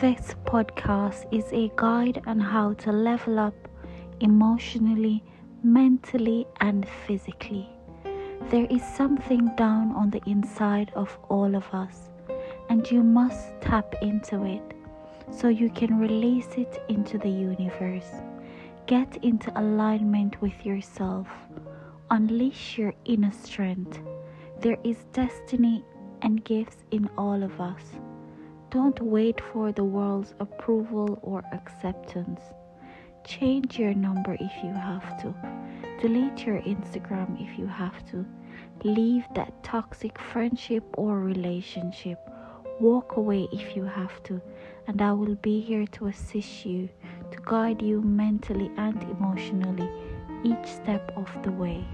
This podcast is a guide on how to level up emotionally, mentally, and physically. There is something down on the inside of all of us, and you must tap into it so you can release it into the universe. Get into alignment with yourself. Unleash your inner strength. There is destiny and gifts in all of us. Don't wait for the world's approval or acceptance. Change your number if you have to. Delete your Instagram if you have to. Leave that toxic friendship or relationship. Walk away if you have to, and I will be here to assist you, to guide you mentally and emotionally each step of the way.